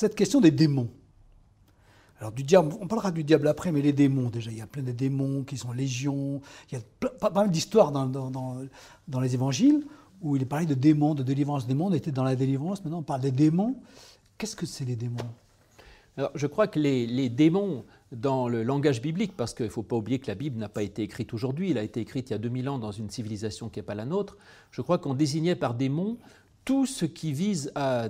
cette question des démons. Alors du diable, on parlera du diable après, mais les démons déjà, il y a plein de démons qui sont légions, il y a pas, mal d'histoires dans, les évangiles où il est parlé de démons, de délivrance. Des démons, on était dans la délivrance, maintenant on parle des démons. Qu'est-ce que c'est les démons? Alors je crois que les, démons, dans le langage biblique, parce qu'il ne faut pas oublier que la Bible n'a pas été écrite aujourd'hui, elle a été écrite il y a 2000 ans dans une civilisation qui n'est pas la nôtre, je crois qu'on désignait par démons tout ce qui vise à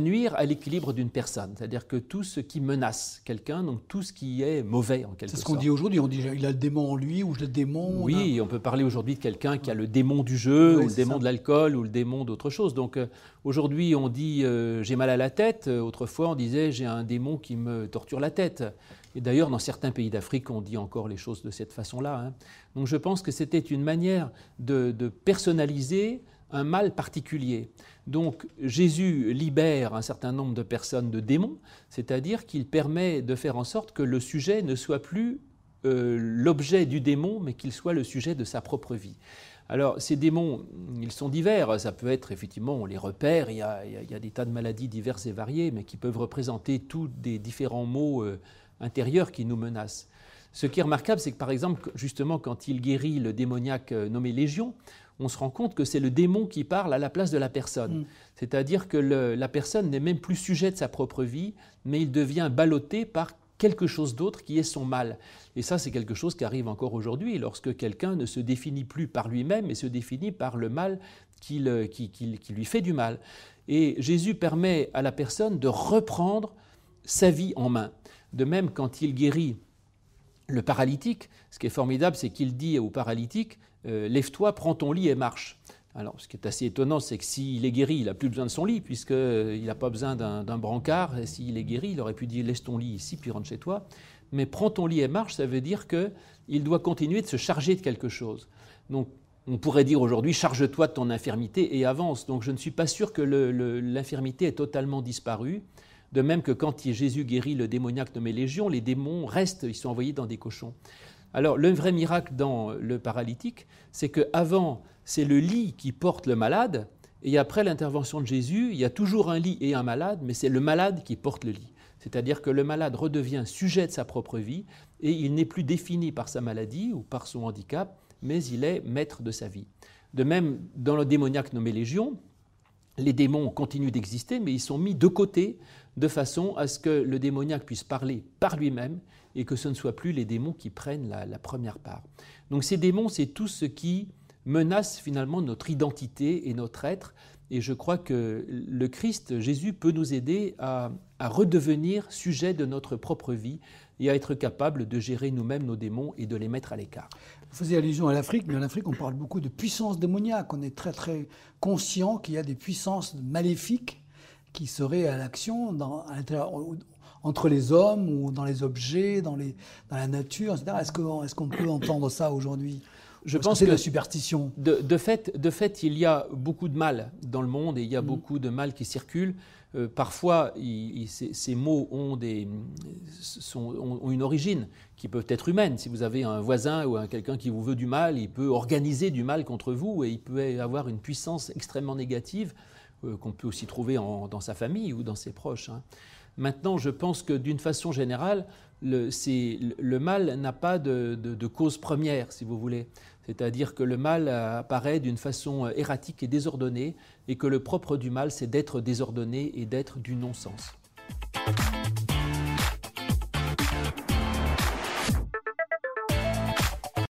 nuire à l'équilibre d'une personne. C'est-à-dire que tout ce qui menace quelqu'un, donc tout ce qui est mauvais en quelque sorte. C'est ce qu'on dit aujourd'hui, on dit il a le démon en lui ou le démon. Oui, on, peut parler aujourd'hui de quelqu'un qui a le démon du jeu, ou le démon de l'alcool, ou le démon d'autre chose. Donc euh, aujourd'hui on dit euh, j'ai mal à la tête, autrefois on disait j'ai un démon qui me torture la tête. Et d'ailleurs dans certains pays d'Afrique on dit encore les choses de cette façon-là. Hein. Donc je pense que c'était une manière de, de personnaliser un mal particulier. Donc Jésus libère un certain nombre de personnes de démons, c'est-à-dire qu'il permet de faire en sorte que le sujet ne soit plus euh, l'objet du démon, mais qu'il soit le sujet de sa propre vie. Alors ces démons, ils sont divers, ça peut être effectivement, on les repère, il y a, des tas de maladies diverses et variées, mais qui peuvent représenter tous des différents maux euh, intérieurs qui nous menacent. Ce qui est remarquable, c'est que par exemple, justement, quand il guérit le démoniaque euh, nommé Légion, on se rend compte que c'est le démon qui parle à la place de la personne. Mm. C'est-à-dire que la personne n'est même plus sujet de sa propre vie, mais il devient ballotté par quelque chose d'autre qui est son mal. Et ça, c'est quelque chose qui arrive encore aujourd'hui, lorsque quelqu'un ne se définit plus par lui-même, mais se définit par le mal qui, qui lui fait du mal. Et Jésus permet à la personne de reprendre sa vie en main. De même, quand il guérit le paralytique, ce qui est formidable, c'est qu'il dit au paralytique, euh, lève-toi, prends ton lit et marche. Alors, ce qui est assez étonnant, c'est que s'il est guéri, il n'a plus besoin de son lit, puisqu'il euh, n'a pas besoin d'un brancard. Et s'il est guéri, il aurait pu dire laisse ton lit ici, puis rentre chez toi. Mais prends ton lit et marche, ça veut dire qu'il doit continuer de se charger de quelque chose. Donc, on pourrait dire aujourd'hui charge-toi de ton infirmité et avance. Donc, je ne suis pas sûr que l'infirmité ait totalement disparu. De même que quand Jésus guérit le démoniaque nommé Légion, les démons restent, ils sont envoyés dans des cochons. Alors le vrai miracle dans le paralytique, c'est qu'avant, c'est le lit qui porte le malade, et après l'intervention de Jésus, il y a toujours un lit et un malade, mais c'est le malade qui porte le lit. C'est-à-dire que le malade redevient sujet de sa propre vie, et il n'est plus défini par sa maladie ou par son handicap, mais il est maître de sa vie. De même, dans le démoniaque nommé Légion, les démons continuent d'exister, mais ils sont mis de côté de façon à ce que le démoniaque puisse parler par lui-même et que ce ne soit plus les démons qui prennent la, première part. Donc ces démons, c'est tout ce qui menace finalement notre identité et notre être. Et je crois que le Christ, Jésus, peut nous aider à, redevenir sujet de notre propre vie et à être capable de gérer nous-mêmes nos démons et de les mettre à l'écart. Vous faisiez allusion à l'Afrique, mais en Afrique, on parle beaucoup de puissance démoniaque. On est très très conscient qu'il y a des puissances maléfiques qui seraient à l'action entre les hommes ou dans les objets, dans, la nature, etc. Est-ce qu'on est qu'on peut entendre ça aujourd'hui? Je pense que c'est la superstition. De, fait, de fait, il y a beaucoup de mal dans le monde et il y a mm. beaucoup de mal qui circule. Euh, parfois, ces, mots ont, des, sont, ont, une origine qui peut être humaine. Si vous avez un voisin ou quelqu'un qui vous veut du mal, il peut organiser du mal contre vous et il peut avoir une puissance extrêmement négative qu'on peut aussi trouver dans sa famille ou dans ses proches. Hein. Maintenant, je pense que d'une façon générale, le, le mal n'a pas de, cause première, si vous voulez. C'est-à-dire que le mal apparaît d'une façon erratique et désordonnée, et que le propre du mal, c'est d'être désordonné et d'être du non-sens.